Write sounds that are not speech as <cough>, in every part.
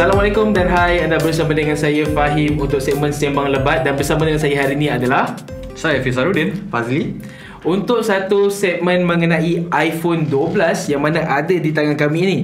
Assalamualaikum dan hai. Anda bersama dengan saya Fahim Untuk segmen Sembang Lebat. Dan bersama dengan saya hari ini adalah Saya Fisarudin Fazli. Untuk satu segmen mengenai iPhone 12 Yang mana ada di tangan kami ni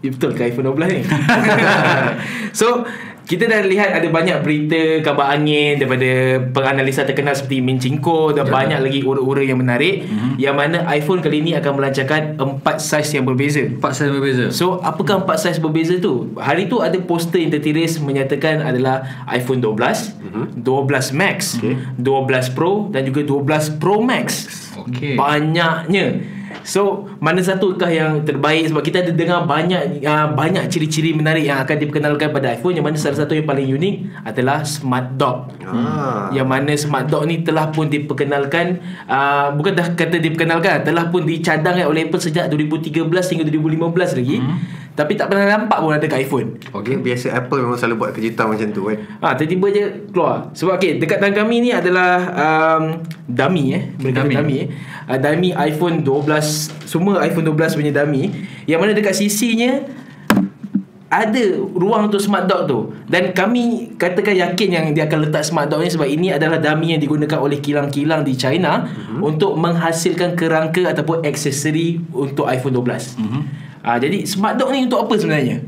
Ya, betul ke iPhone 12 ni? <laughs> <laughs> so, kita dah lihat ada banyak berita kabar angin daripada penganalisa terkenal seperti Min Chingko dan Ya. banyak lagi ura-ura yang menarik Mhm. yang mana iPhone kali ini akan melancarkan empat saiz yang berbeza. Empat saya berbeza So apakah empat saiz berbeza tu? Hari tu ada poster yang tertiris menyatakan adalah iPhone 12, Mhm. 12 Max, 12 Pro dan juga 12 Pro Max. Okey. Banyaknya. So mana satukah yang terbaik sebab kita ada dengar banyak uh, banyak ciri-ciri menarik yang akan diperkenalkan pada iPhone yang mana salah satu yang paling unik adalah Smart Dock. ah. Yang mana Smart Dock ni telah pun diperkenalkan uh, Bukan dah kata diperkenalkan Telah pun dicadangkan oleh Apple sejak 2013 hingga 2015 lagi hmm. Tapi tak pernah nampak pun ada kat iPhone Okay, biasa Apple memang selalu buat kejutan macam tu kan Ah, tiba-tiba je keluar. Sebab okey, dekat tangan kami ni adalah um, dummy eh. Dummy. dummy eh. Uh, dummy iPhone 12, semua iPhone 12 punya dummy yang mana dekat sisinya ada ruang untuk smart dock tu dan kami katakan yakin yang dia akan letak smart dock ni sebab ini adalah dummy yang digunakan oleh kilang-kilang di China mm-hmm. untuk menghasilkan kerangka ataupun aksesori untuk iPhone 12. Mm-hmm. Uh, jadi smart dock ni untuk apa sebenarnya?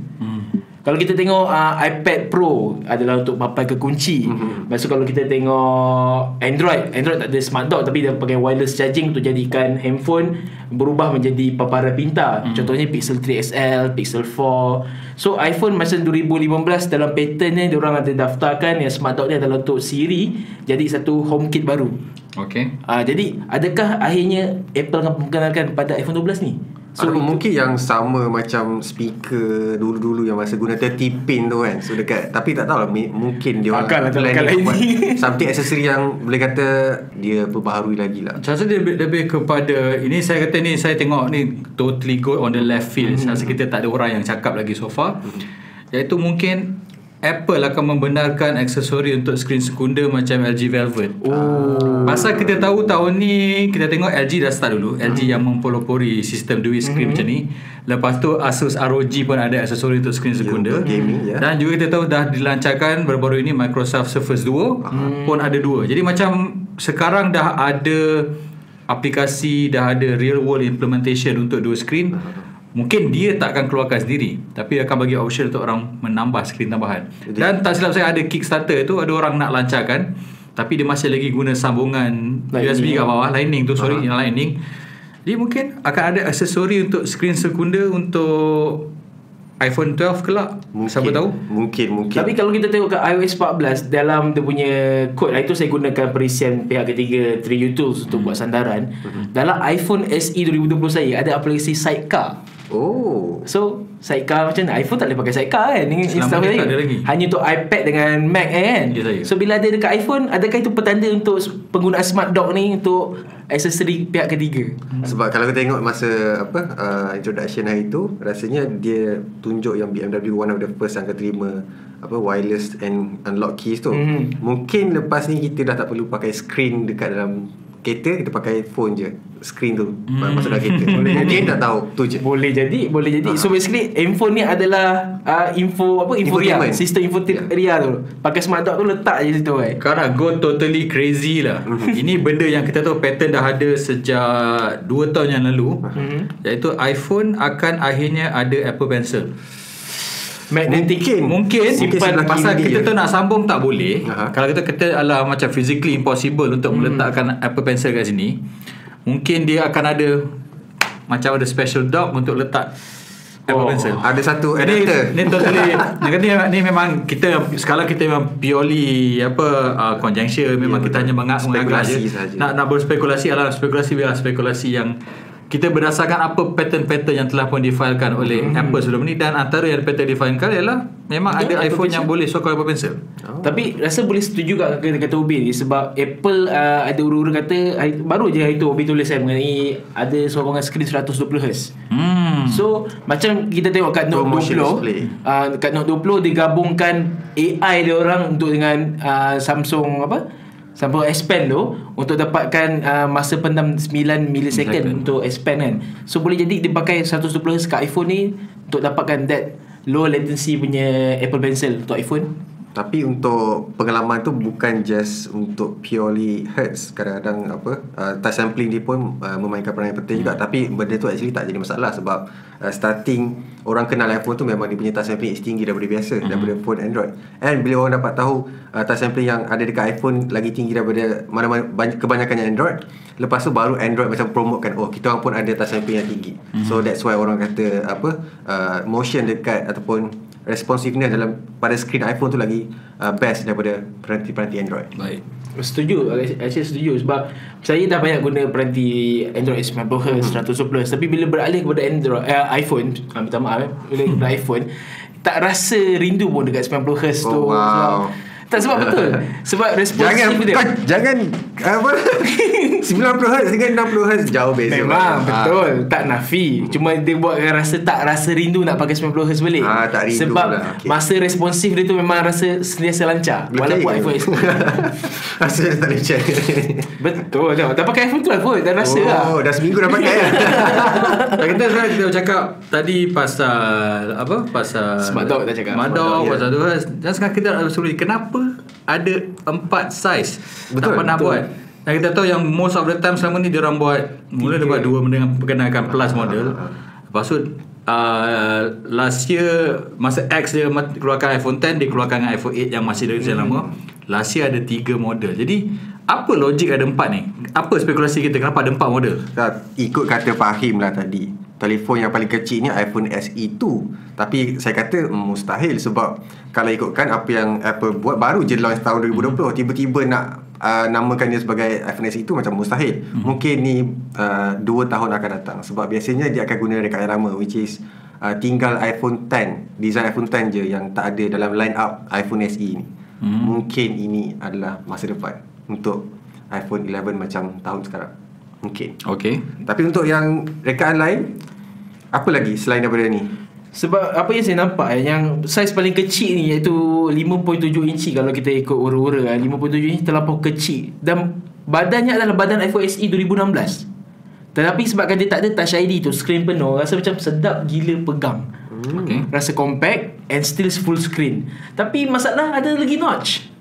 Kalau kita tengok uh, iPad Pro adalah untuk papai ke kunci. Mm-hmm. Lepas tu kalau kita tengok Android, Android tak ada smart dock tapi dia pakai wireless charging untuk jadikan handphone berubah menjadi paparan pintar. Mm-hmm. Contohnya Pixel 3 XL, Pixel 4. So iPhone masa 2015 dalam pattern ni diorang ada daftarkan yang smart dock ni adalah untuk Siri jadi satu HomeKit baru. Okey Ah uh, jadi adakah akhirnya Apple akan memperkenalkan pada iPhone 12 ni? So Atau mungkin yang sama macam speaker dulu-dulu yang masa guna 30 pin tu kan. So dekat Tapi tak tahu lah mi- Mungkin dia orang Akal lah, planning akal lain buat. <laughs> Something accessory yang Boleh kata Dia perbaharui lagi lah. Saya rasa dia lebih, lebih kepada Ini saya kata ni Saya tengok ni Totally go on the left field. Saya rasa kita tak ada orang yang cakap lagi so far. Iaitu mungkin Apple akan membenarkan aksesori untuk skrin sekunder macam LG Velvet. Oh. Pasal kita tahu tahun ni kita tengok LG dah start dulu. LG yang mempelopori sistem dual screen macam ni. Lepas tu Asus ROG pun ada aksesori untuk skrin sekunder. untuk gaming, ya. Dan juga kita tahu dah dilancarkan baru-baru ini Microsoft Surface Duo hmm. pun ada dua. Jadi macam sekarang dah ada aplikasi dah ada real world implementation untuk dua screen. Mungkin dia tak akan keluarkan sendiri Tapi akan bagi option untuk orang menambah skrin tambahan. Dan tak silap saya ada Kickstarter tu Ada orang nak lancarkan Tapi dia masih lagi guna sambungan Lightning. USB kat bawah. Lightning tu sorry yang Lightning. Jadi mungkin akan ada aksesori untuk skrin sekunder Untuk iPhone 12 kelak. Mungkin Siapa tahu? Mungkin Mungkin. Tapi kalau kita tengok kat iOS 14 dalam dia punya kod itu saya gunakan perisian pihak ketiga 3U Tools untuk buat sandaran. Dalam iPhone SE 2020 saya ada aplikasi Sidecar. Oh So Sidecar macam mana? iPhone tak boleh pakai Sidecar kan Dengan Selama ni tak ada lagi. Hanya untuk iPad dengan Mac eh, kan Ya, saya. So bila ada dekat iPhone Adakah itu petanda untuk Penggunaan smart dock ni Untuk Aksesori pihak ketiga Sebab kalau kita tengok masa apa uh, introduction hari tu rasanya dia tunjuk yang BMW one of the first yang akan terima apa wireless and unlock keys tu. Mhm. Mungkin lepas ni kita dah tak perlu pakai screen dekat dalam kereta kita pakai phone je screen tu. Mm. masuk dalam kereta. <laughs> Mungkin tak tahu tu je. Boleh jadi Boleh jadi. So basically Handphone ni adalah uh, Info Apa Info RIA. Sistem info RIA tu. Pakai smart dock tu Letak je situ kan Sekarang go totally crazy lah. Ini benda yang kita tahu pattern dah ada sejak 2 tahun yang lalu. Iaitu iPhone akan akhirnya ada Apple Pencil Magnetic Mungkin. Mungkin Mungkin simpan pasal kita dia. tu nak sambung tak boleh. Aha. Kalau kita kata adalah macam physically impossible untuk meletakkan Apple Pencil kat sini, mungkin dia akan ada macam ada special dock untuk letak Apple Oh. Pencil. Ada satu Ni, adapter. ni totally ni, ni, ni memang kita sekarang kita memang purely apa uh, conjecture memang Ya, kita betul. hanya je. sahaja. Nak nak berspekulasi adalah spekulasi biar spekulasi yang kita berdasarkan apa pattern-pattern yang telah pun difailkan oleh Hmm. Apple sebelum ni dan antara yang pattern difailkan ialah memang Ya, ada Apple iPhone Pencil. yang boleh sokong Apple Pencil. Oh. Tapi rasa boleh setuju kat kata, kata Ubi ni Sebab Apple uh, ada uru-uru kata hari, Baru je hari tu Ubi tulis saya mengenai Ada sokongan skrin 120Hz Hmm. So macam kita tengok kat Note Promotion 20 display. uh, Kat Note 20 dia gabungkan AI dia orang Untuk dengan uh, Samsung apa Samsung S Pen tu Untuk dapatkan uh, Masa pendam 9 millisecond Second. Untuk Pen kan So boleh jadi Dia pakai 120Hz kat iPhone ni Untuk dapatkan that low latency punya Apple Pencil untuk iPhone. Tapi untuk pengalaman tu bukan just untuk purely hertz Kadang-kadang apa uh, Touch sampling dia pun uh, memainkan peranan yang penting juga. Tapi benda tu actually tak jadi masalah Sebab uh, starting orang kenal iPhone tu memang dia punya touch sampling tinggi daripada biasa Daripada phone Android. And bila orang dapat tahu uh, touch sampling yang ada dekat iPhone Lagi tinggi daripada mana-mana banyak, kebanyakannya Android Lepas tu baru Android macam promote kan Oh kita orang pun ada touch sampling yang tinggi. So that's why orang kata apa uh, Motion dekat ataupun responsiveness dalam pada screen iPhone tu lagi uh, best daripada peranti-peranti Android. Baik. Setuju Actually setuju Sebab Saya dah banyak guna Peranti Android 90Hz Hmm. 120Hz Tapi bila beralih kepada Android uh, iPhone uh, Minta maaf eh Bila <laughs> kepada iPhone Tak rasa rindu pun Dekat 90Hz tu Oh, wow. sebab, Tak sebab betul <laughs> Sebab responsif Jangan dia kau, jangan apa <laughs> 90Hz dengan 60Hz jauh beza. Memang Ah. betul Tak nafi Cuma dia buatkan rasa Tak rasa rindu nak pakai 90Hz balik Ah, tak rindu Sebab pula. Okey. Masa responsif dia tu Memang rasa Sentiasa lancar Boleh Walaupun percaya iPhone? <laughs> SE Rasa tak check. <laughs> Betul dah Dah pakai iPhone tu lah kot Dah rasa lah oh, dah seminggu dah pakai. <laughs> Dan kita sekarang kita cakap tadi pasal apa? Pasal Smart dog kita cakap. Smart dog, dog, ya. pasal tu kan. Dan sekarang kita nak suruh kenapa ada empat size Betul, tak pernah betul. buat. Dan kita tahu yang most of the time selama ni dia orang buat mula dia buat dua dengan perkenalkan plus model. Lepas tu uh, last year masa X dia keluarkan iPhone 10 dia keluarkan dengan iPhone 8 yang masih dari design lama. Last year ada tiga model. Jadi apa logik ada empat ni? Apa spekulasi kita kenapa ada empat model? Ikut kata Fahim lah tadi Telefon yang paling kecil ni iPhone SE2 Tapi saya kata mm, mustahil Sebab Kalau ikutkan apa yang Apple buat Baru je launch tahun 2020 Tiba-tiba nak uh, Namakan dia sebagai iPhone SE2 Macam mustahil. Mungkin ni uh, Dua tahun akan datang. Sebab biasanya dia akan guna rekat yang lama Which is uh, Tinggal iPhone 10 Design iPhone 10 je Yang tak ada dalam line up iPhone SE ni. Mungkin ini adalah masa depan Untuk iPhone 11 macam tahun sekarang. Mungkin. Okay. tapi untuk yang rekaan lain Apa lagi selain daripada ni? Sebab apa yang saya nampak eh, Yang saiz paling kecil ni Iaitu 5.7 inci Kalau kita ikut ura-ura eh, 5.7 inci terlampau kecil. Dan badannya adalah badan iPhone SE 2016 Tetapi sebabkan dia tak ada Touch ID tu Screen penuh Rasa macam sedap gila pegang. Okay. Rasa compact And still full screen. Tapi masalah ada lagi notch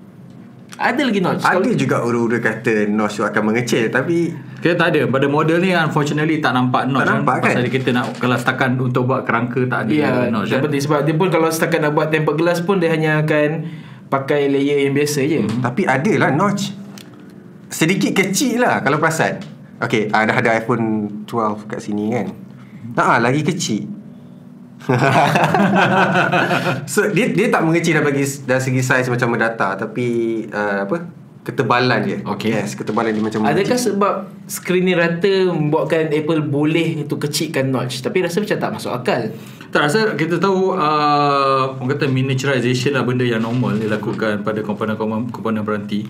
Ada lagi notch Ada juga ura-ura kata notch tu akan mengecil Tapi Kita tak ada Pada model ni unfortunately tak nampak notch Tak nampak kan? Pasal kita nak Kalau setakat untuk buat kerangka tak ada Ya, notch kan? penting sebab dia pun kalau setakat nak buat tempered glass pun dia hanya akan pakai layer yang biasa je. Hmm. Tapi ada lah notch Sedikit kecil lah Kalau perasan Okay uh, Dah ada iPhone 12 kat sini kan Nah, lagi kecil <laughs> So dia dia tak mengecil dari bagi dari segi saiz macam mendata Tapi uh, apa Ketebalan dia Okay. Yes ketebalan dia macam Adakah mengecil. sebab skrin ni rata membuatkan Apple boleh itu kecilkan notch tapi rasa macam tak masuk akal. Tak rasa kita tahu uh, Orang kata miniaturization lah Benda yang normal Dilakukan pada komponen-komponen komponen peranti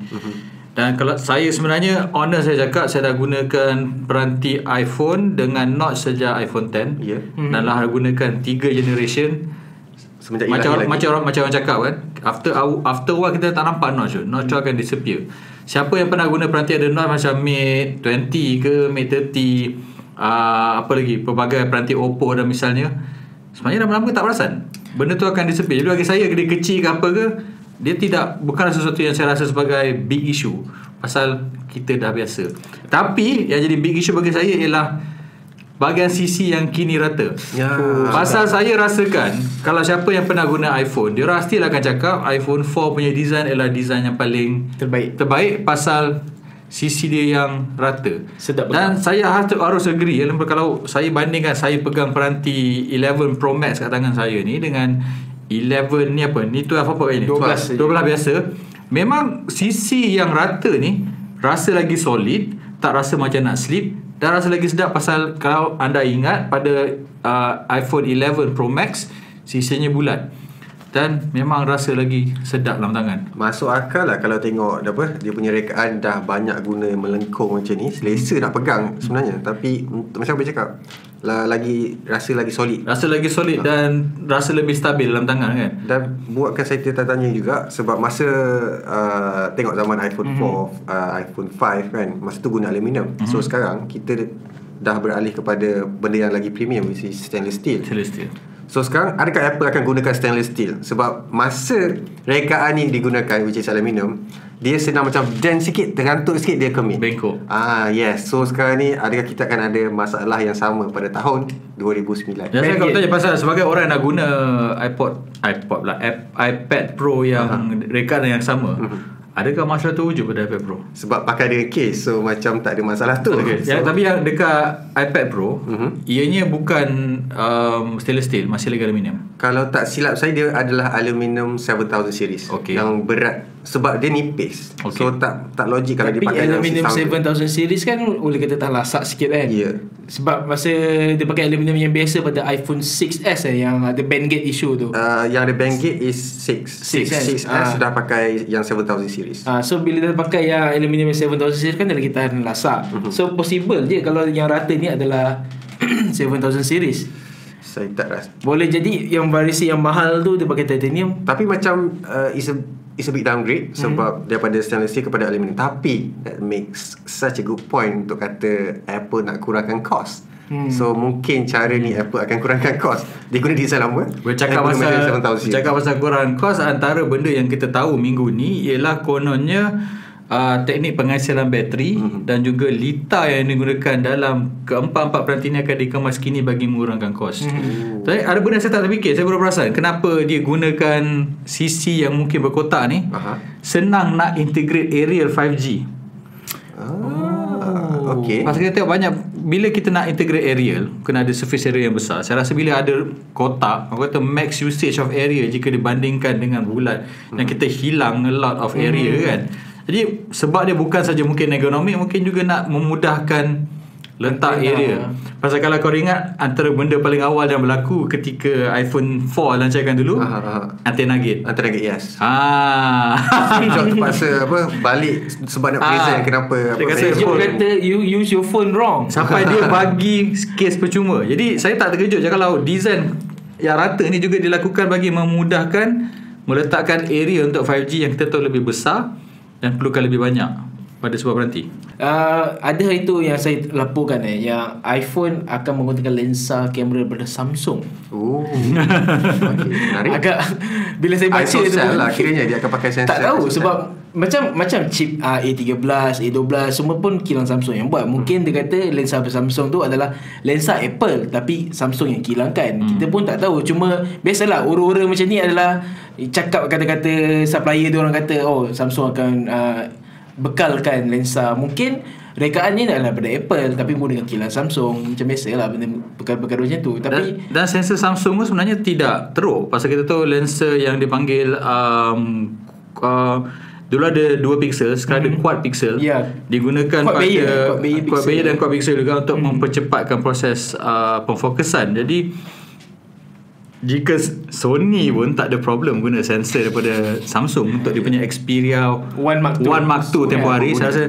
Dan kalau saya sebenarnya Honest saya cakap Saya dah gunakan Peranti iPhone Dengan notch sejak iPhone 10 Ya. Dan dah gunakan 3 generation. Semenjak macam orang, macam orang macam orang cakap kan after after while kita tak nampak notch tu notch tu akan disappear. Siapa yang pernah guna peranti ada notch macam Mate 20 ke Mate 30 uh, apa lagi pelbagai peranti Oppo dan misalnya sebenarnya lama-lama tak perasan. Benda tu akan disappear. Jadi bagi saya dia kecil ke apa ke dia tidak bukanlah sesuatu yang saya rasa sebagai big issue pasal kita dah biasa tapi yang jadi big issue bagi saya ialah bahagian sisi yang kini rata Ya. Pasal saya rasakan Kalau siapa yang pernah guna iPhone Dia still akan cakap iPhone 4 punya design Adalah design yang paling Terbaik. Terbaik pasal Sisi dia yang rata Sedap Dan saya harus, harus agree Kalau saya bandingkan Saya pegang peranti 11 Pro Max kat tangan saya ni Dengan 11 ni apa? Ni 12 apa ini 12 12 biasa. Memang sisi yang rata ni Rasa lagi solid Tak rasa macam nak slip Dan rasa lagi sedap Pasal kalau anda ingat Pada uh, iPhone 11 Pro Max Sisinya bulat Dan memang rasa lagi sedap dalam tangan Masuk akal lah kalau tengok apa dia punya rekaan dah banyak guna melengkung macam ni. Selesa nak pegang sebenarnya tapi macam apa cakap lah, lagi rasa lagi solid. Rasa lagi solid dan rasa lebih stabil dalam tangan kan Dan buatkan saya tertanya juga sebab masa uh, tengok zaman iPhone 4, uh, iPhone 5 kan, masa tu guna aluminium. So sekarang kita dah beralih kepada benda yang lagi premium which is stainless steel. Celestial So sekarang adakah Apple akan gunakan stainless steel? Sebab masa rekaan ni digunakan which is aluminium, dia senang macam dent sikit, terantuk sikit dia kemit. Bengkok. Ah yes. So sekarang ni adakah kita akan ada masalah yang sama pada tahun 2009? Ya, saya kalau tanya pasal sebagai orang yang nak guna iPod, iPod lah, iPad Pro yang uh-huh. rekaan yang sama. Uh-huh. Adakah masalah tu wujud pada iPad Pro? Sebab pakai dengan case So macam tak ada masalah tu Okay. so, Yang, tapi yang dekat iPad Pro uh-huh. Ianya bukan um, stainless steel Masih lagi aluminium Kalau tak silap saya Dia adalah aluminium 7000 series Okay. Yang berat Sebab dia nipis Okay. So tak tak logik kalau Tapi dia pakai aluminium yang 7000 series kan boleh kata tak lasak sikit kan. Ya. Sebab masa dia pakai aluminium yang biasa pada iPhone 6s eh yang ada band gate issue tu. Uh, yang ada band gate is 6 Six, kan? 6S Ah. sudah pakai yang 7000 series Ah, so bila dia pakai yang aluminium yang 7000 series kan dia lagi tahan lasak. So possible je kalau yang rata ni adalah <clears throat> 7000 series. Saya tak rasa Boleh jadi yang variasi yang mahal tu dia pakai titanium. Tapi macam uh, is a is a big downgrade Hmm. sebab daripada stainless steel kepada aluminium. Tapi that makes such a good point untuk kata Apple nak kurangkan cost. Hmm. So mungkin cara ni Apple akan kurangkan cost. Dia guna design lama. Bercakap Apple pasal maintain 7000 series. Bercakap pasal kurang kos Antara benda yang kita tahu minggu ni Ialah kononnya uh, Teknik pengasilan bateri mm-hmm. Dan juga lita yang digunakan dalam Keempat-empat peranti ini akan dikemas kini Bagi mengurangkan kos. Mm-hmm. Tapi ada benda saya tak terfikir Saya baru perasan. Kenapa dia gunakan Sisi yang mungkin berkotak ni? Aha. Senang nak integrate aerial 5G Ah, okay. Pasal kita tengok banyak Bila kita nak integrate aerial Kena ada surface area yang besar. Saya rasa bila ada kotak Aku kata max usage of area Jika dibandingkan dengan bulat Yang kita hilang a lot of area kan Jadi sebab dia bukan saja mungkin ergonomik Mungkin juga nak memudahkan Letak Antena. area Pasal kalau kau ingat Antara benda paling awal yang berlaku Ketika iPhone 4 lancarkan dulu Aha, aha. Antena gate Antara gate yes. Ah. <laughs> Steve Jobs terpaksa apa balik sebab nak Ah. present kenapa apa Dia kata, kata you use your phone wrong. Sampai <laughs> dia bagi kes percuma Jadi saya tak terkejut je Kalau design yang rata ni juga dilakukan Bagi memudahkan Meletakkan area untuk 5G Yang kita tahu lebih besar Dan perlukan lebih banyak Pada sebuah peranti Uh, ada itu yang saya laporkan eh yang iPhone akan menggunakan lensa kamera daripada Samsung. Oh. <laughs> okay, menarik. Agak bila saya baca iPhone tu cell lah kiranya dia akan pakai sensor. tak tahu iPhone sebab macam macam chip uh, A13, A12 semua pun kilang Samsung yang buat. Mungkin dia kata lensa Samsung tu adalah lensa Apple tapi Samsung yang kilangkan. Hmm. Kita pun tak tahu. Cuma biasalah ura-ura macam ni adalah cakap kata-kata supplier dia orang kata oh Samsung akan uh, bekalkan lensa. Mungkin rekaan ni adalah daripada Apple tapi menggunakan kilang Samsung. Macam biasalah benda perkara-perkara macam tu. Tapi dan, dan sensor Samsung pun sebenarnya tidak teruk Pasal kita tahu lensa yang dipanggil um, uh, Dulu ada 2 pixel Sekarang ada quad pixel Ya. Digunakan Quad pada Bayer, quad Bayer quad. Bayer dan quad pixel juga Untuk mempercepatkan proses uh, Pemfokusan Jadi jika Sony pun tak ada problem guna sensor daripada Samsung untuk dia punya Xperia One Mark II. One Mark II tempoh Ya, hari saya rasa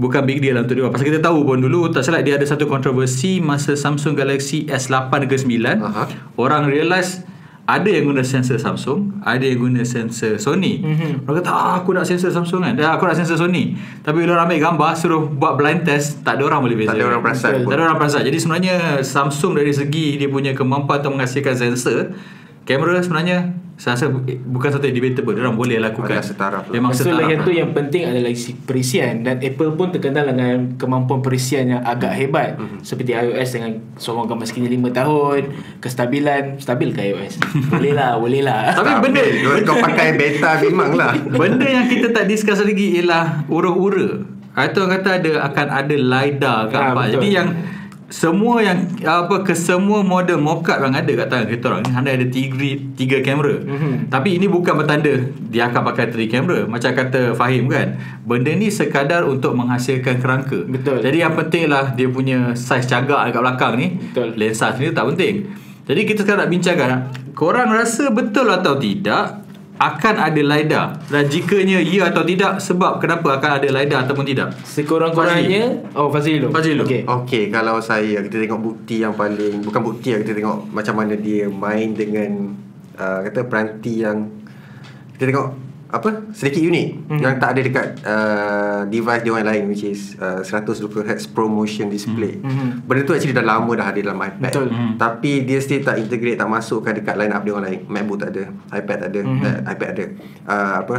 bukan big deal lah untuk dia pasal kita tahu pun dulu tak salah dia ada satu kontroversi masa Samsung Galaxy S8 ke 9 Aha. orang realise ada yang guna sensor Samsung ada yang guna sensor Sony. Mm-hmm. orang kata ah, aku nak sensor Samsung kan? Dah, aku nak sensor Sony. Tapi bila orang ambil gambar suruh buat blind test tak ada orang boleh beza Tak ada orang perasan tak ada orang perasan. Jadi sebenarnya Samsung dari segi Dia punya kemampuan Untuk menghasilkan sensor Kamera sebenarnya Saya rasa bu- bukan satu yang debatable orang boleh lakukan. Adalah setaraf lah. Memang Lepas tu setaraf lagi lah. tu yang penting adalah isi perisian dan Apple pun terkenal dengan kemampuan perisian yang agak hebat. Mhm. seperti iOS dengan sorong gambar sekini 5 tahun kestabilan stabil ke iOS boleh lah <laughs> boleh lah. Tapi benda Kau, pakai beta memang lah. <laughs> Benda yang kita tak discuss lagi Ialah Ura-ura. Atau orang kata ada Akan ada LiDAR ke Ah, apa. betul. Jadi yang semua yang apa ke semua model mockup yang ada kat tangan kita orang ni hanya ada tiga, tiga kamera. Mhm. Mm-hmm. Tapi ini bukan bertanda dia akan pakai three kamera macam kata Fahim kan. Benda ni sekadar untuk menghasilkan kerangka. Betul. Jadi yang penting lah dia punya saiz cagak dekat belakang ni. Betul. Lensa sendiri tak penting. Jadi kita sekarang nak bincangkan korang rasa betul atau tidak akan ada LiDAR dan jikanya ya atau tidak sebab kenapa akan ada LiDAR ataupun tidak. sekurang-kurangnya oh Fazli dulu Fazli dulu. okey Okey, kalau saya kita tengok bukti yang paling bukan bukti lah kita tengok macam mana dia main dengan uh, kata peranti yang kita tengok apa sedikit unik hmm. yang tak ada dekat uh, device dia orang lain which is uh, 120Hz promotion display. Hmm. Benda tu actually dah lama dah ada dalam iPad. Betul. Hmm. Tapi dia still tak integrate tak masukkan dekat line up dia orang lain. MacBook tak ada, iPad tak ada, hmm. uh, iPad ada. Uh, apa?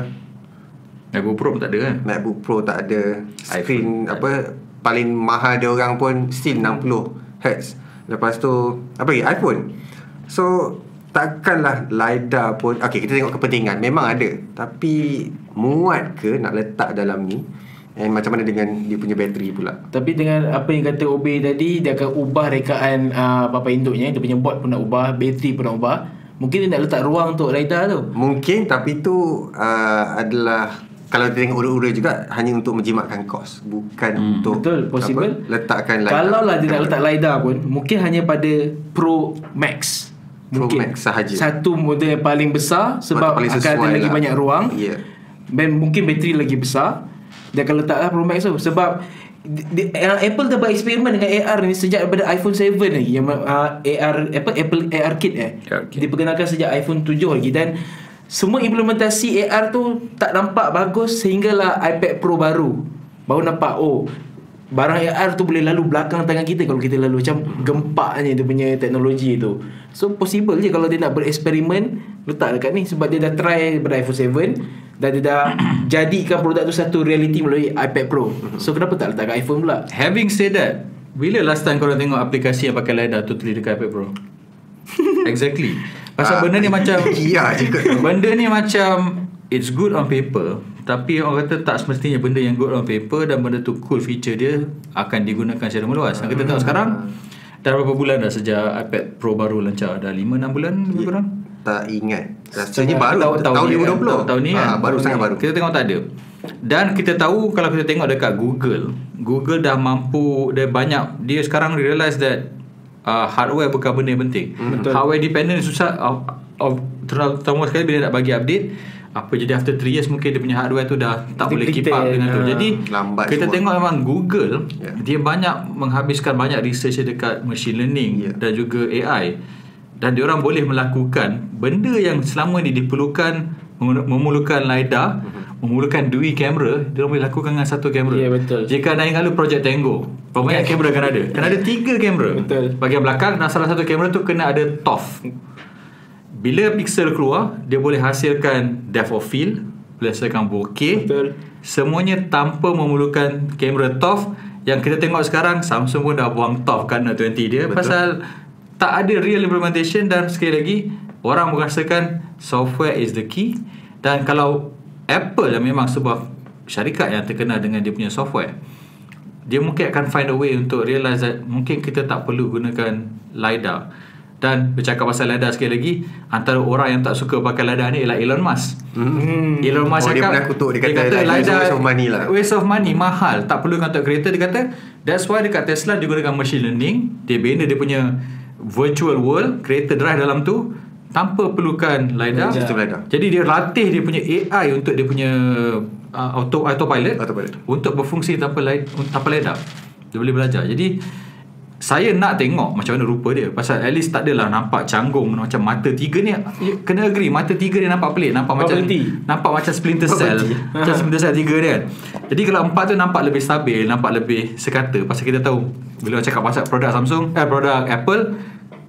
MacBook Pro pun tak ada kan? MacBook Pro tak ada. Screen apa paling mahal dia orang pun still 60 Hz. Lepas tu apa lagi iPhone. So takkanlah LiDAR pun Okay kita tengok kepentingan. Memang ada. Tapi Muat ke nak letak dalam ni? And macam mana dengan Dia punya bateri pula? Tapi dengan apa yang kata Obey tadi Dia akan ubah rekaan uh, Apa-apa induknya. Dia punya board pun nak ubah Bateri pun nak ubah. Mungkin dia nak letak ruang untuk LiDAR tu. Mungkin Tapi tu uh, Adalah kalau kita tengok ura-ura juga Hanya untuk menjimatkan kos. Bukan hmm. untuk Betul. possible. apa, Letakkan LiDAR. Kalau lah dia nak letak LiDAR pun Mungkin hanya pada Pro Max Pro Mungkin Max sahaja. Satu model yang paling besar Sebab paling akan ada sesuai lagi lah. banyak ruang Ya. Dan mungkin bateri lagi besar Dia akan letaklah Pro Max tu Sebab di, uh, Apple dah bereksperimen dengan AR ni Sejak daripada iPhone 7 lagi Yang uh, AR apa Apple AR Kit eh AR Kit. Diperkenalkan sejak iPhone 7 lagi Dan semua implementasi AR tu Tak nampak bagus Sehinggalah iPad Pro baru Baru nampak Oh Barang AR tu boleh lalu belakang tangan kita Kalau kita lalu. Macam gempaknya dia punya teknologi tu. So possible je Kalau dia nak bereksperimen Letak dekat ni. Sebab dia dah try Daripada iPhone 7 Dan dia dah <coughs> Jadikan produk tu Satu reality melalui iPad Pro. So kenapa tak letak kat iPhone pula? Having said that Bila last time korang tengok aplikasi yang pakai LiDAR totally dekat iPad Pro? <laughs> exactly. Pasal Ah, benda ni macam <laughs> Ya je. Benda ni macam It's good on paper Tapi orang kata tak semestinya Benda yang good on paper Dan benda tu cool feature dia Akan digunakan secara meluas. Yang kita tengok sekarang Dah berapa bulan dah Sejak iPad Pro baru lancah Dah 5-6 bulan lebih kurang? Tak ingat. Rasanya baru. tahun, tahun, Tahun ni, 2020 tahun, tahun ni kan? Ah, Baru Tahun sangat baru. Kita tengok tak ada. Dan kita tahu Kalau kita tengok dekat Google Google dah mampu Dia banyak Dia sekarang realise that uh, Hardware bukan benda yang penting. Betul. Hardware dependent susah of, of, Terutama sekali bila nak bagi update apa jadi after 3 years mungkin dia punya hardware tu dah tak boleh keep up dengan tu. Jadi Lambat kita semua. tengok memang Google Ya. dia banyak menghabiskan banyak research dekat machine learning Ya. dan juga AI dan dia orang boleh melakukan benda yang selama ni diperlukan mem- memerlukan LiDAR, Mhm. memerlukan dui kamera, dia orang boleh lakukan dengan satu kamera. Ya, betul. Jika anda ingat dulu Project Tango, berapa banyak kamera kan ada? Kan ada tiga kamera. Betul. Bahagian belakang dan salah satu kamera tu kena ada TOF. Bila pixel keluar, dia boleh hasilkan depth of field, boleh hasilkan bokeh. Betul. Semuanya tanpa memerlukan kamera TOF yang kita tengok sekarang Samsung pun dah buang TOF kan Note 20 dia Betul. pasal tak ada real implementation dan sekali lagi orang merasakan software is the key dan kalau Apple yang memang sebuah syarikat yang terkenal dengan dia punya software dia mungkin akan find a way untuk realise that mungkin kita tak perlu gunakan LiDAR dan bercakap pasal LiDAR sekali lagi antara orang yang tak suka pakai LiDAR ni ialah Elon Musk Hmm. Elon Musk Oh, dia cakap pernah kutuk, dia kata, like, waste of money lah. Waste of money Mahal Tak perlu untuk kereta Dia kata That's why dekat Tesla Dia gunakan machine learning Dia bina dia punya Virtual world Kereta drive dalam tu Tanpa perlukan LiDAR Sistem LiDAR. Jadi dia latih Dia punya AI Untuk dia punya uh, auto Autopilot Autopilot. Untuk berfungsi tanpa, light, tanpa LiDAR Dia boleh belajar Jadi saya nak tengok macam mana rupa dia. Pasal at least tak adalah nampak canggung Macam mata tiga ni Kena agree Mata tiga dia nampak pelik Nampak macam. Nampak macam splinter cell. <laughs> Macam splinter cell tiga ni kan. Jadi kalau empat tu nampak lebih stabil Nampak lebih sekata. Pasal kita tahu Bila orang cakap pasal produk Samsung Eh produk Apple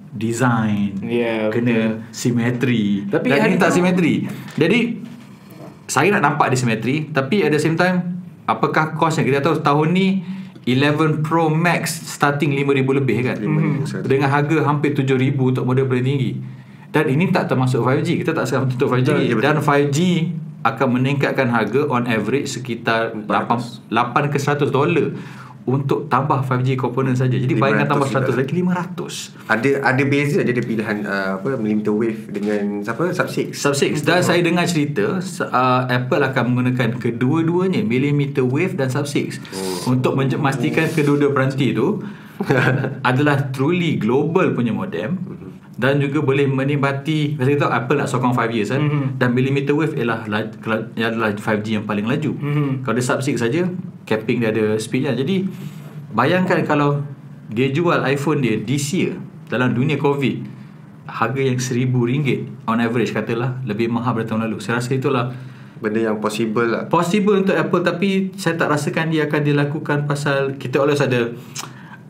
Design. Ya, Kena simetri Tapi Dan ini tak simetri Jadi Saya nak nampak dia simetri Tapi at the same time Apakah cost yang kita tahu tahun ni 11 Pro Max starting 5000 lebih kan? RM5,100. dengan harga hampir 7000 untuk model paling tinggi. Dan ini tak termasuk 5G kita tak sedang tutup 5G Betul, ya, dan 5G akan meningkatkan harga on average sekitar 8, 8 ke 100 dolar untuk tambah 5G komponen saja. Jadi bayangkan 500 tambah 100 sudah. lagi 500 Ada ada beza ada dia pilihan uh, apa millimeter wave dengan siapa? Sub 6. Sub 6 Dan saya dengar cerita uh, Apple akan menggunakan kedua-duanya Millimeter wave dan sub 6 oh. Untuk memastikan kedua-dua peranti tu <laughs> Adalah truly global punya modem. Dan juga boleh menikmati Pasal kita tahu Apple nak sokong 5 years kan? Mhm. Dan millimeter wave ialah adalah 5G yang paling laju. Mhm. Kalau dia sub 6 saja Capping dia ada speednya Jadi Bayangkan kalau Dia jual iPhone dia this year Dalam dunia COVID Harga yang RM1,000 On average katalah Lebih mahal pada tahun lalu. Saya rasa itulah benda yang possible lah. Possible untuk Apple tapi saya tak rasakan dia akan dilakukan pasal kita always ada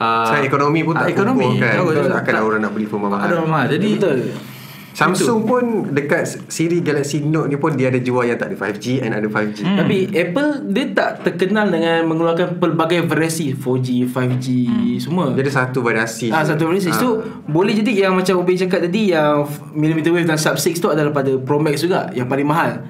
uh, ekonomi pun tak ekonomi kukuh kan tahu, Takkan tak- orang nak beli phone mahal ada mahal. Jadi Betul. Samsung pun dekat siri Galaxy Note ni pun dia ada jual yang tak ada 5G and ada 5G. Hmm. Tapi Apple dia tak terkenal dengan mengeluarkan pelbagai variasi 4G, 5G semua. Dia ada satu variasi. Ah je. satu variasi. Ah. So boleh jadi yang macam Ubin cakap tadi yang millimeter wave dan sub 6 tu adalah pada Pro Max juga yang paling mahal.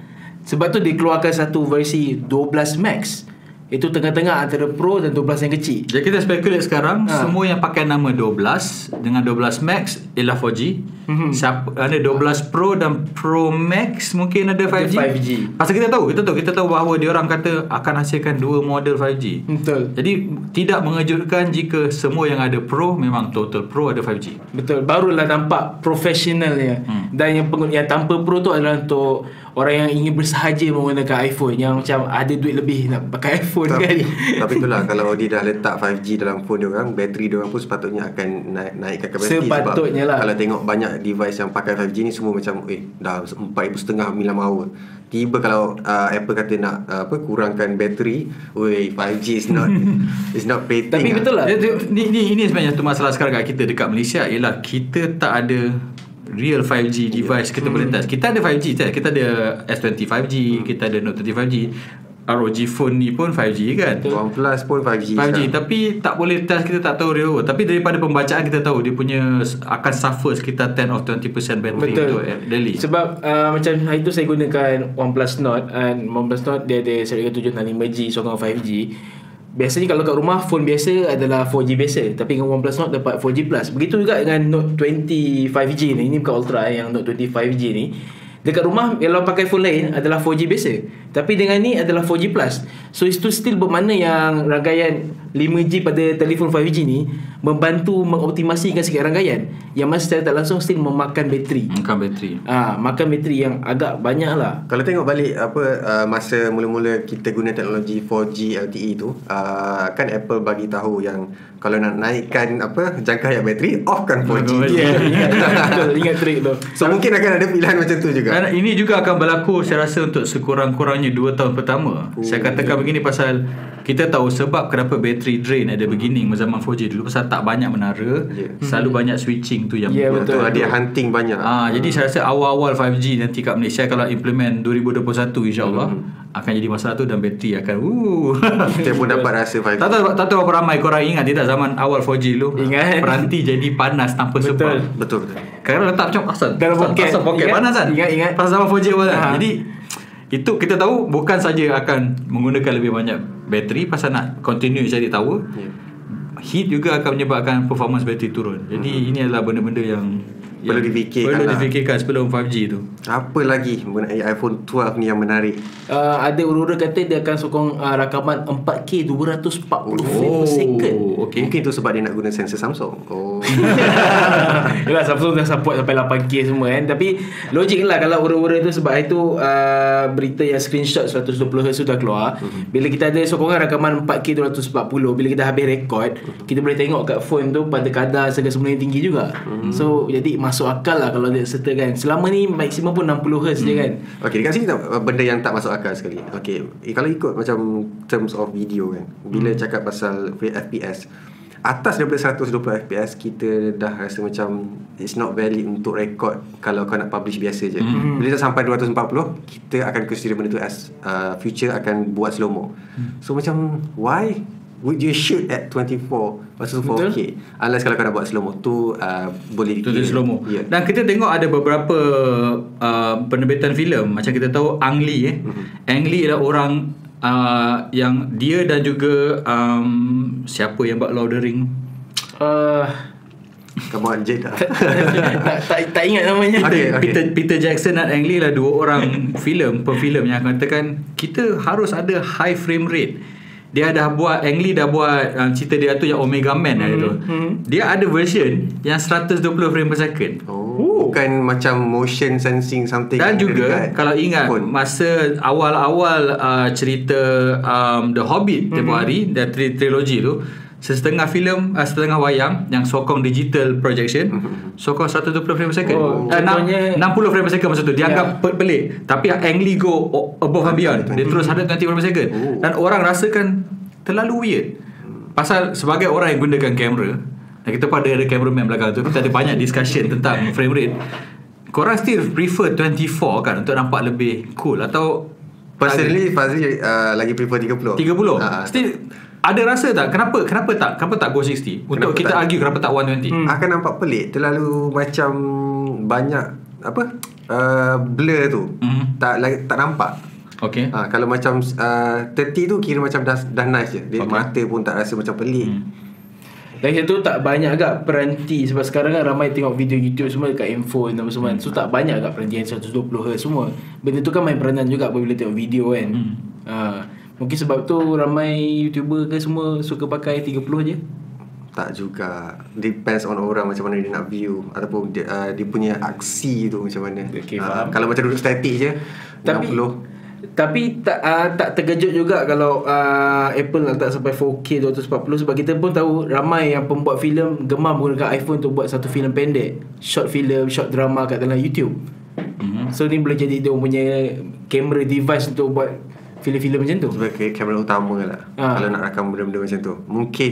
Sebab tu dia keluarkan satu versi 12 Max. Itu tengah-tengah antara Pro dan 12 yang kecil. Jadi kita speculate sekarang Ha. semua yang pakai nama 12 dengan 12 Max ialah 4G. Mhm. Siapa ada 12 Pro dan Pro Max mungkin ada 5G. 5G. Pasal kita tahu, kita tahu, kita tahu bahawa dia orang kata akan hasilkan dua model 5G. Betul. Jadi tidak mengejutkan jika semua yang ada Pro memang total Pro ada 5G. Betul. Barulah nampak profesionalnya. Hmm. Dan yang pengguna yang tanpa Pro tu adalah untuk orang yang ingin bersahaja menggunakan iPhone yang macam ada duit lebih nak pakai iPhone tapi, kan. tapi <laughs> itulah kalau dia dah letak 5G dalam phone dia orang, bateri dia orang pun sepatutnya akan naik, naikkan kapasiti Sepatutnya sebab lah. kalau tengok banyak device yang pakai 5G ni semua macam eh dah 4,500 mAh. Tiba kalau uh, Apple kata nak uh, apa kurangkan bateri, oi 5G is not <laughs> is not pating. Tapi betul lah. Dia, dia, ni, ni, ini sebenarnya satu masalah sekarang kat kita dekat Malaysia ialah kita tak ada real 5G device kita boleh test. Kita ada 5G test. Kita ada S20 5G, kita ada Note 30 5G. ROG phone ni pun 5G kan. OnePlus pun 5G. 5G sekarang. tapi tak boleh test kita tak tahu real world. Tapi daripada pembacaan kita tahu dia punya akan suffer sekitar 10 or 20% battery Betul. untuk eh, daily. Sebab uh, macam hari tu saya gunakan OnePlus Note and OnePlus Note dia ada serial 765G sokong 5G. Biasanya kalau kat rumah phone biasa adalah 4G biasa tapi dengan OnePlus Note dapat 4G plus. Begitu juga dengan Note 20 5G ni. Ini bukan Ultra eh, yang Note 20 5G ni. Dekat rumah kalau pakai phone lain adalah 4G biasa. Tapi dengan ni adalah 4G plus. So itu still bermakna yang rangkaian 5G pada telefon 5G ni membantu mengoptimasikan sikit rangkaian yang mana secara tak langsung still memakan bateri. Makan bateri. Ah, makan bateri yang agak banyak lah. Kalau tengok balik apa uh, masa mula-mula kita guna teknologi 4G LTE tu, uh, kan Apple bagi tahu yang kalau nak naikkan apa jangkauan bateri offkan 4G. Ya, ingat <laughs> ingat trik tu. So mungkin akan ada pilihan macam tu juga. Dan ini juga akan berlaku saya rasa untuk sekurang-kurangnya 2 tahun pertama. Oh, saya katakan begini pasal kita tahu sebab kenapa battery drain at the beginning zaman 4G dulu pasal tak banyak menara, Ya. selalu banyak switching tu yang Ya, Betul, betul. dia hunting banyak. Ah, jadi saya rasa awal-awal 5G nanti kat Malaysia kalau implement 2021 insya-Allah akan jadi masalah tu dan bateri akan uh. <laughs> Kita pun dapat rasa 5G. tak tahu tak tahu berapa ramai korang ingat tidak zaman awal 4G dulu. Ingat. <laughs> Peranti jadi panas tanpa Betul. sebab. Betul betul. Kadang-kadang letak macam asal Dalam poket. asal poket Ingat? panas kan Ingat, ingat. Pas zaman 4G awal kan Ha. Jadi Itu kita tahu Bukan saja akan Menggunakan lebih banyak Bateri Pasal nak Continue cari tower Ya. Heat juga akan menyebabkan Performance bateri turun. Jadi ini adalah benda-benda yang Perlu yang difikirkan Perlu lah. difikirkan sebelum 5G tu Apa lagi mengenai iPhone 12 ni yang menarik? Uh, ada urut-urut kata dia akan sokong uh, rakaman 4K 240 frame per second. okay. Mungkin tu sebab dia nak guna sensor Samsung. Oh. <laughs> Yalah Samsung dah support sampai 8K semua kan Tapi logik lah kalau urut-urut tu Sebab itu uh, berita yang screenshot 120Hz tu dah keluar Bila kita ada sokongan rakaman 4K 240 Bila kita habis rekod Kita boleh tengok kat phone tu Pada kadar segala semula yang tinggi juga So jadi masuk akal lah kalau dia sertakan Selama ni maksimum pun 60Hz je kan Okey, dekat sini tak, benda yang tak masuk akal sekali. Okey, eh, kalau ikut macam terms of video kan. Bila Hmm. cakap pasal FPS, atas daripada 120 FPS kita dah rasa macam it's not valid untuk record kalau kau nak publish biasa je. Hmm. Bila dah sampai 240, kita akan consider benda tu as uh, future akan buat slow mo. Hmm. So macam why would you shoot at 24 versus 4K? Unless kalau kau nak buat slow mo tu uh, boleh Itu dia slow mo. Ya. Dan kita tengok ada beberapa uh, penerbitan filem macam kita tahu Ang Lee eh. Mhm. Ang Lee adalah orang uh, yang dia dan juga um, siapa yang buat Lord of the Ring? uh, Come on, Jade dah. tak, tak, tak ingat namanya <laughs> Okey, okey. Peter Peter Jackson dan Ang Lee lah dua orang <laughs> filem pefilem yang katakan kita harus ada high frame rate. Dia dah buat Ang Lee dah buat um, cerita dia tu yang Omega Man hmm. tu. Dia ada version yang 120 frame per second. Oh, bukan macam motion sensing something Dan juga dekat kalau ingat phone. masa awal-awal uh, cerita um, The Hobbit tempoh hari dan tri- trilogi tu Setengah filem uh, Setengah wayang Yang sokong digital projection Sokong 120 frame per second. Oh, uh, contohnya- 60 frame per second masa tu Dia Ya. anggap pe- pelik. Tapi Ang Lee go above and beyond Dia terus 120 frame per second. Dan orang rasakan Terlalu weird. Pasal sebagai orang yang gunakan kamera Dan kita pada ada cameraman belakang tu Kita ada banyak discussion tentang frame rate. Korang still prefer 24 kan Untuk nampak lebih cool Atau Personally Fazli uh, lagi prefer 30 30 Ah, Still ada rasa tak kenapa kenapa tak kenapa tak go 60 untuk Kenapa kita tak? argue kenapa tak 120 Hmm. akan nampak pelik terlalu macam banyak apa uh, blur tu Mhm. tak lagi tak nampak okay ha, kalau macam uh, 30 tu kira macam dah, dah nice je dia Okay. mata pun tak rasa macam pelik Hmm. Lagi satu tak banyak agak peranti Sebab sekarang kan ramai tengok video YouTube semua dekat handphone apa semua Hmm. So tak banyak agak peranti yang 120Hz semua Benda tu kan main peranan juga apabila tengok video kan Hmm. ha. Mungkin sebab tu ramai YouTuber ke semua suka pakai 30 je tak juga depends on orang macam mana dia nak view ataupun dia, uh, dia punya aksi tu macam mana Okay, Ah, faham. kalau macam duduk statik je Tapi 60 tapi tak uh, tak terkejut juga kalau uh, Apple letak sampai 4K 240 sebab kita pun tahu ramai yang pembuat filem gemar menggunakan iPhone untuk buat satu filem pendek, short film, short drama kat dalam YouTube. Mhm. So ni boleh jadi dia punya camera device untuk buat filem-filem macam tu. sebagai kamera utama lah Ah. kalau nak rakam benda-benda macam tu mungkin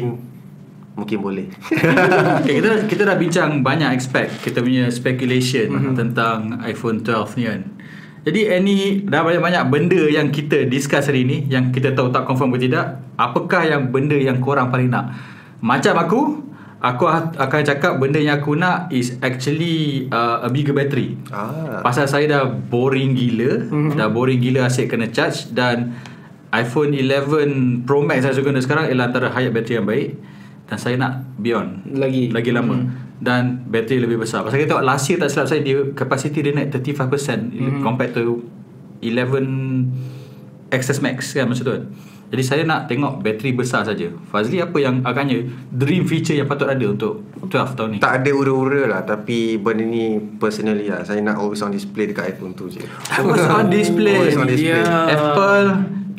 mungkin boleh <laughs> okay, kita kita dah bincang banyak aspek kita punya speculation Mhm. tentang iPhone 12 ni kan jadi any dah banyak-banyak benda yang kita discuss hari ni yang kita tahu tak confirm ke tidak apakah yang benda yang korang paling nak macam aku aku ha- akan cakap benda yang aku nak is actually uh, a bigger battery ah Pasal saya dah boring gila mm-hmm. Dah boring gila asyik kena charge Dan iPhone 11 Pro Max saya guna sekarang Ialah antara hayat bateri yang baik Dan saya nak beyond Lagi. Lagi lama Dan bateri lebih besar Pasal kita tengok last year tak silap saya dia, Capacity dia naik 35% mm-hmm. Compared to 11 XS Max kan masa tu kan jadi saya nak tengok bateri besar saja. Fazli apa yang agaknya dream feature yang patut ada untuk 12 tahun ni? tak ada ura-ura lah Tapi benda ni Personally lah Saya nak always on display Dekat iPhone tu je Always on display. Always on display Ya. Apple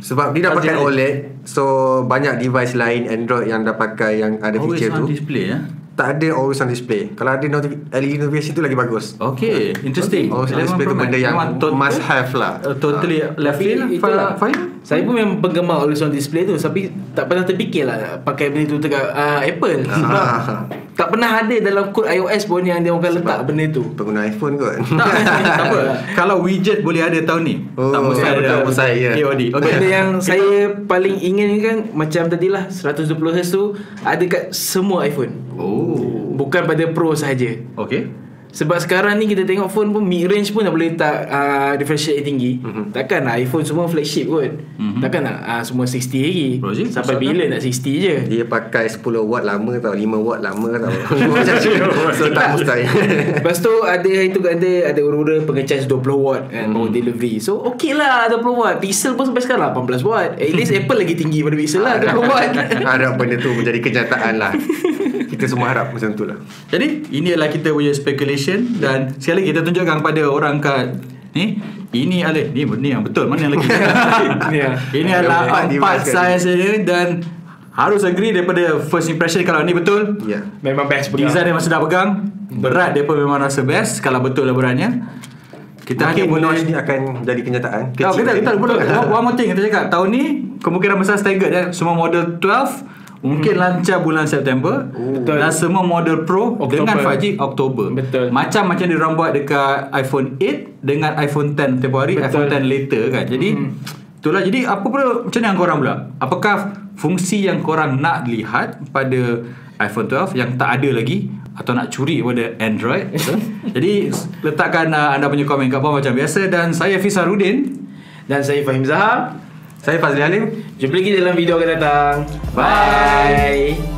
Sebab dia dah pakai. OLED So banyak device lain Android yang dah pakai Yang ada Always feature on tu display ya. Tak ada always on display Kalau ada notifi- LED notification tu lagi bagus Okay, interesting. Always on 11 display tu benda yang Memang tot- Must have lah uh, totally left Tapi field. itulah. Fine. Saya pun memang penggemar always on display tu Tapi tak pernah terfikir lah Pakai benda tu dekat uh, Apple Sebab Ah. Tak pernah ada dalam kod iOS pun Yang dia orang letak benda tu Pengguna iPhone kot Tak, tak apa. <laughs> Kalau widget boleh ada tahun ni. Oh, tak ya, ada. tak mustahil, ya. KOD. Okay. Benda yang saya paling ingin kan Macam tadilah 120Hz tu Ada kat semua iPhone Oh. Bukan pada Pro sahaja Okay. Sebab sekarang ni kita tengok phone pun mid range pun dah boleh letak uh, differentiate yang tinggi. Mm-hmm. Takkan lah iPhone semua flagship kot. Mm-hmm. Takkan nak uh, semua 60 lagi. Rozi, Sampai pasal bila nak 60 je. Dia pakai 10 watt lama tau 5 watt lama tau <laughs> Macam tu So tak mustahil <laughs> Lepas tu ada itu kan ada ada ura-ura pengecas 20 watt kan baru delivery. So okey lah 20 watt. Pixel pun sampai sekarang 18 watt. At least Apple lagi tinggi pada Pixel lah 20 watt. <laughs> Harap benda tu menjadi kenyataan lah Kita semua harap macam tu lah Jadi ini adalah kita punya speculation dan sekali kita tunjukkan kepada orang kat ni ini adalah ni ni yang betul mana yang lagi Ya. <laughs> ini Ada adalah empat kat saya saja dan harus agree daripada first impression kalau ni betul Ya yeah. Memang best pegang. design dia masih dah pegang berat dia pun memang rasa best kalau betul lah beratnya kita hanya Mungkin boleh notch ni akan jadi kenyataan Kau kita kita je. betul. One one more thing kita cakap tahun ni kemungkinan besar staggered ya. Semua model 12 mungkin lancar bulan September Betul. dan semua model Pro Oktober. dengan 5G Oktober. Betul. Macam macam dia orang buat dekat iPhone 8 dengan iPhone 10 tempoh hari, Betul. iPhone 10 later kan. Jadi itulah jadi apa pula macam mana yang korang pula? Apakah fungsi yang korang nak lihat pada iPhone 12 yang tak ada lagi atau nak curi pada Android <laughs> Jadi letakkan uh, anda punya komen kat bawah macam biasa dan saya Fisarudin Dan saya Fahim Zahar. Saya Fazli Halim. Jumpa lagi dalam video akan datang. Bye. Bye.